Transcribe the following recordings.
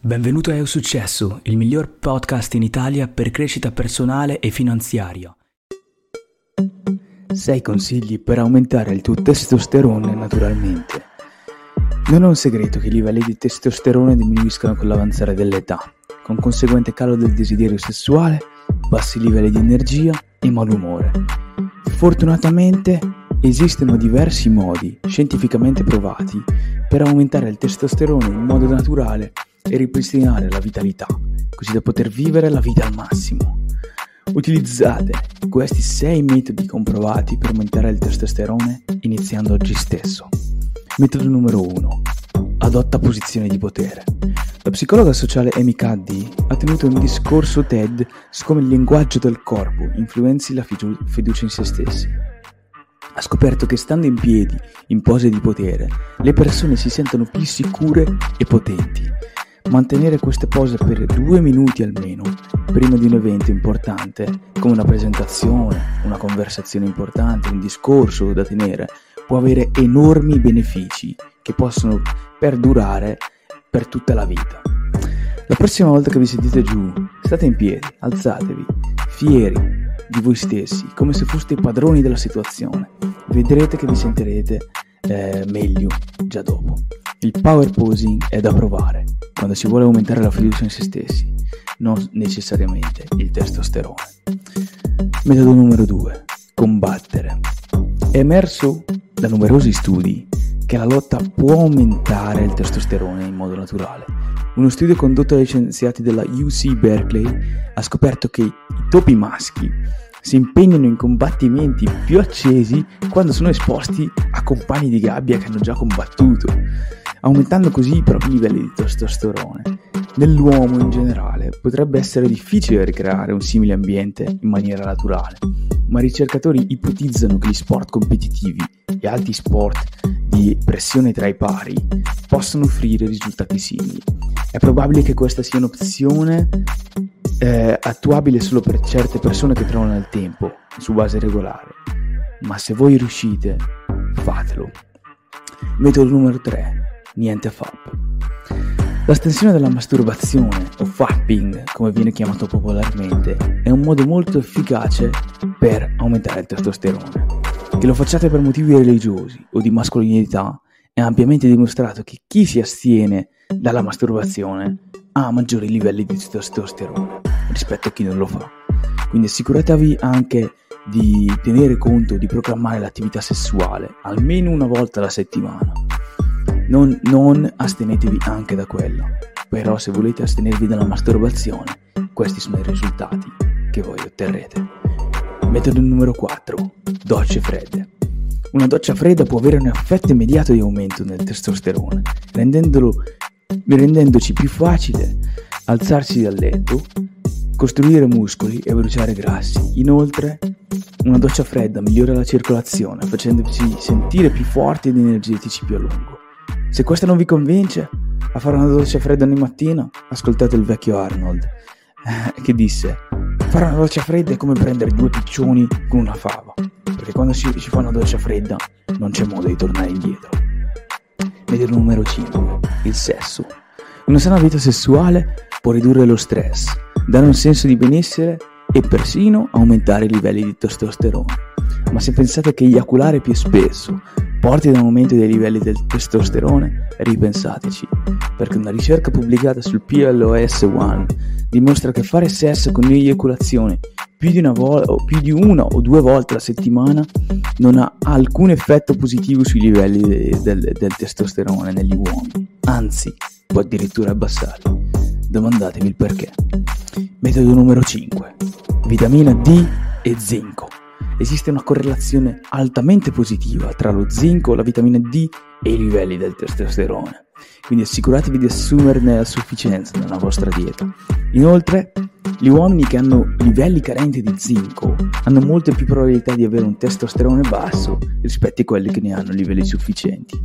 Benvenuto a Eu Successo, il miglior podcast in Italia per crescita personale e finanziaria. 6 consigli per aumentare il tuo testosterone naturalmente. Non è un segreto che i livelli di testosterone diminuiscono con l'avanzare dell'età, con conseguente calo del desiderio sessuale, bassi livelli di energia e malumore. Fortunatamente esistono diversi modi scientificamente provati per aumentare il testosterone in modo naturale e ripristinare la vitalità, così da poter vivere la vita al massimo. Utilizzate questi 6 metodi comprovati per aumentare il testosterone iniziando oggi stesso. Metodo numero 1. Adotta posizione di potere. La psicologa sociale Amy Cuddy ha tenuto un discorso TED su come il linguaggio del corpo influenzi la fiducia in se stessi. Ha scoperto che stando in piedi, in pose di potere, le persone si sentono più sicure e potenti Mantenere queste pose per due minuti almeno, prima di un evento importante, come una presentazione, una conversazione importante, un discorso da tenere, può avere enormi benefici che possono perdurare per tutta la vita. La prossima volta che vi sentite giù, state in piedi, alzatevi, fieri di voi stessi, come se foste padroni della situazione. Vedrete che vi sentirete eh, meglio già dopo. Il power posing è da provare quando si vuole aumentare la fiducia in se stessi, non necessariamente il testosterone. Metodo numero 2. Combattere. È emerso da numerosi studi che la lotta può aumentare il testosterone in modo naturale. Uno studio condotto dai scienziati della UC Berkeley ha scoperto che i topi maschi si impegnano in combattimenti più accesi quando sono esposti a compagni di gabbia che hanno già combattuto aumentando così i propri livelli di testosterone. Nell'uomo in generale potrebbe essere difficile ricreare un simile ambiente in maniera naturale, ma i ricercatori ipotizzano che gli sport competitivi e altri sport di pressione tra i pari possano offrire risultati simili. È probabile che questa sia un'opzione eh, attuabile solo per certe persone che trovano il tempo su base regolare, ma se voi riuscite, fatelo. Metodo numero 3 niente FAP. L'astensione dalla masturbazione, o fapping come viene chiamato popolarmente, è un modo molto efficace per aumentare il testosterone. Che lo facciate per motivi religiosi o di mascolinità, è ampiamente dimostrato che chi si astiene dalla masturbazione ha maggiori livelli di testosterone rispetto a chi non lo fa. Quindi assicuratevi anche di tenere conto di programmare l'attività sessuale almeno una volta alla settimana non, non astenetevi anche da quello. Però se volete astenervi dalla masturbazione, questi sono i risultati che voi otterrete. Metodo numero 4. Docce fredde. Una doccia fredda può avere un effetto immediato di aumento nel testosterone, rendendoci più facile alzarsi dal letto, costruire muscoli e bruciare grassi. Inoltre, una doccia fredda migliora la circolazione, facendoci sentire più forti ed energetici più a lungo. Se questo non vi convince a fare una doccia fredda ogni mattina, ascoltate il vecchio Arnold, eh, che disse: Fare una doccia fredda è come prendere due piccioni con una fava, perché quando si, si fa una doccia fredda non c'è modo di tornare indietro. Metodo numero 5: il sesso. Una sana vita sessuale può ridurre lo stress, dare un senso di benessere e persino aumentare i livelli di testosterone. Ma se pensate che eiaculare più spesso porti da un aumento dei livelli del testosterone, ripensateci, perché una ricerca pubblicata sul PLOS One dimostra che fare sesso con eiaculazione più di, una vo- o più di una o due volte alla settimana non ha alcun effetto positivo sui livelli de- del-, del testosterone negli uomini, anzi può addirittura abbassarli. Domandatevi il perché. Metodo numero 5. Vitamina D e zinco esiste una correlazione altamente positiva tra lo zinco, la vitamina D e i livelli del testosterone. Quindi assicuratevi di assumerne a sufficienza nella vostra dieta. Inoltre, gli uomini che hanno livelli carenti di zinco hanno molte più probabilità di avere un testosterone basso rispetto a quelli che ne hanno livelli sufficienti.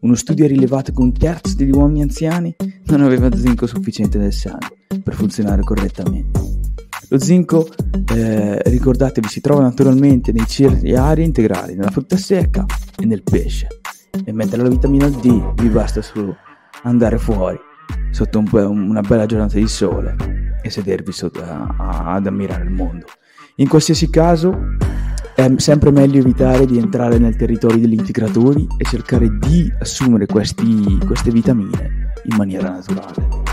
Uno studio ha rilevato che un terzo degli uomini anziani non aveva zinco sufficiente nel sangue per funzionare correttamente. Lo zinco, eh, ricordatevi, si trova naturalmente nei cereali integrali, nella frutta secca e nel pesce. E mentre la vitamina D vi basta solo andare fuori, sotto un una bella giornata di sole e sedervi sotto, a, ad ammirare il mondo. In qualsiasi caso è sempre meglio evitare di entrare nel territorio degli integratori e cercare di assumere questi, queste vitamine in maniera naturale.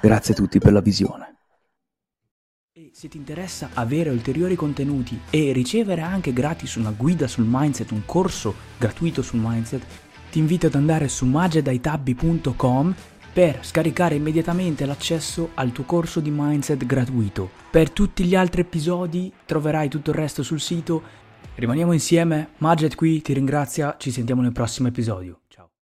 Grazie a tutti per la visione. Se ti interessa avere ulteriori contenuti e ricevere anche gratis una guida sul mindset, un corso gratuito sul mindset, ti invito ad andare su magedaitabbi.com per scaricare immediatamente l'accesso al tuo corso di mindset gratuito. Per tutti gli altri episodi troverai tutto il resto sul sito. Rimaniamo insieme, Maged qui ti ringrazia, ci sentiamo nel prossimo episodio.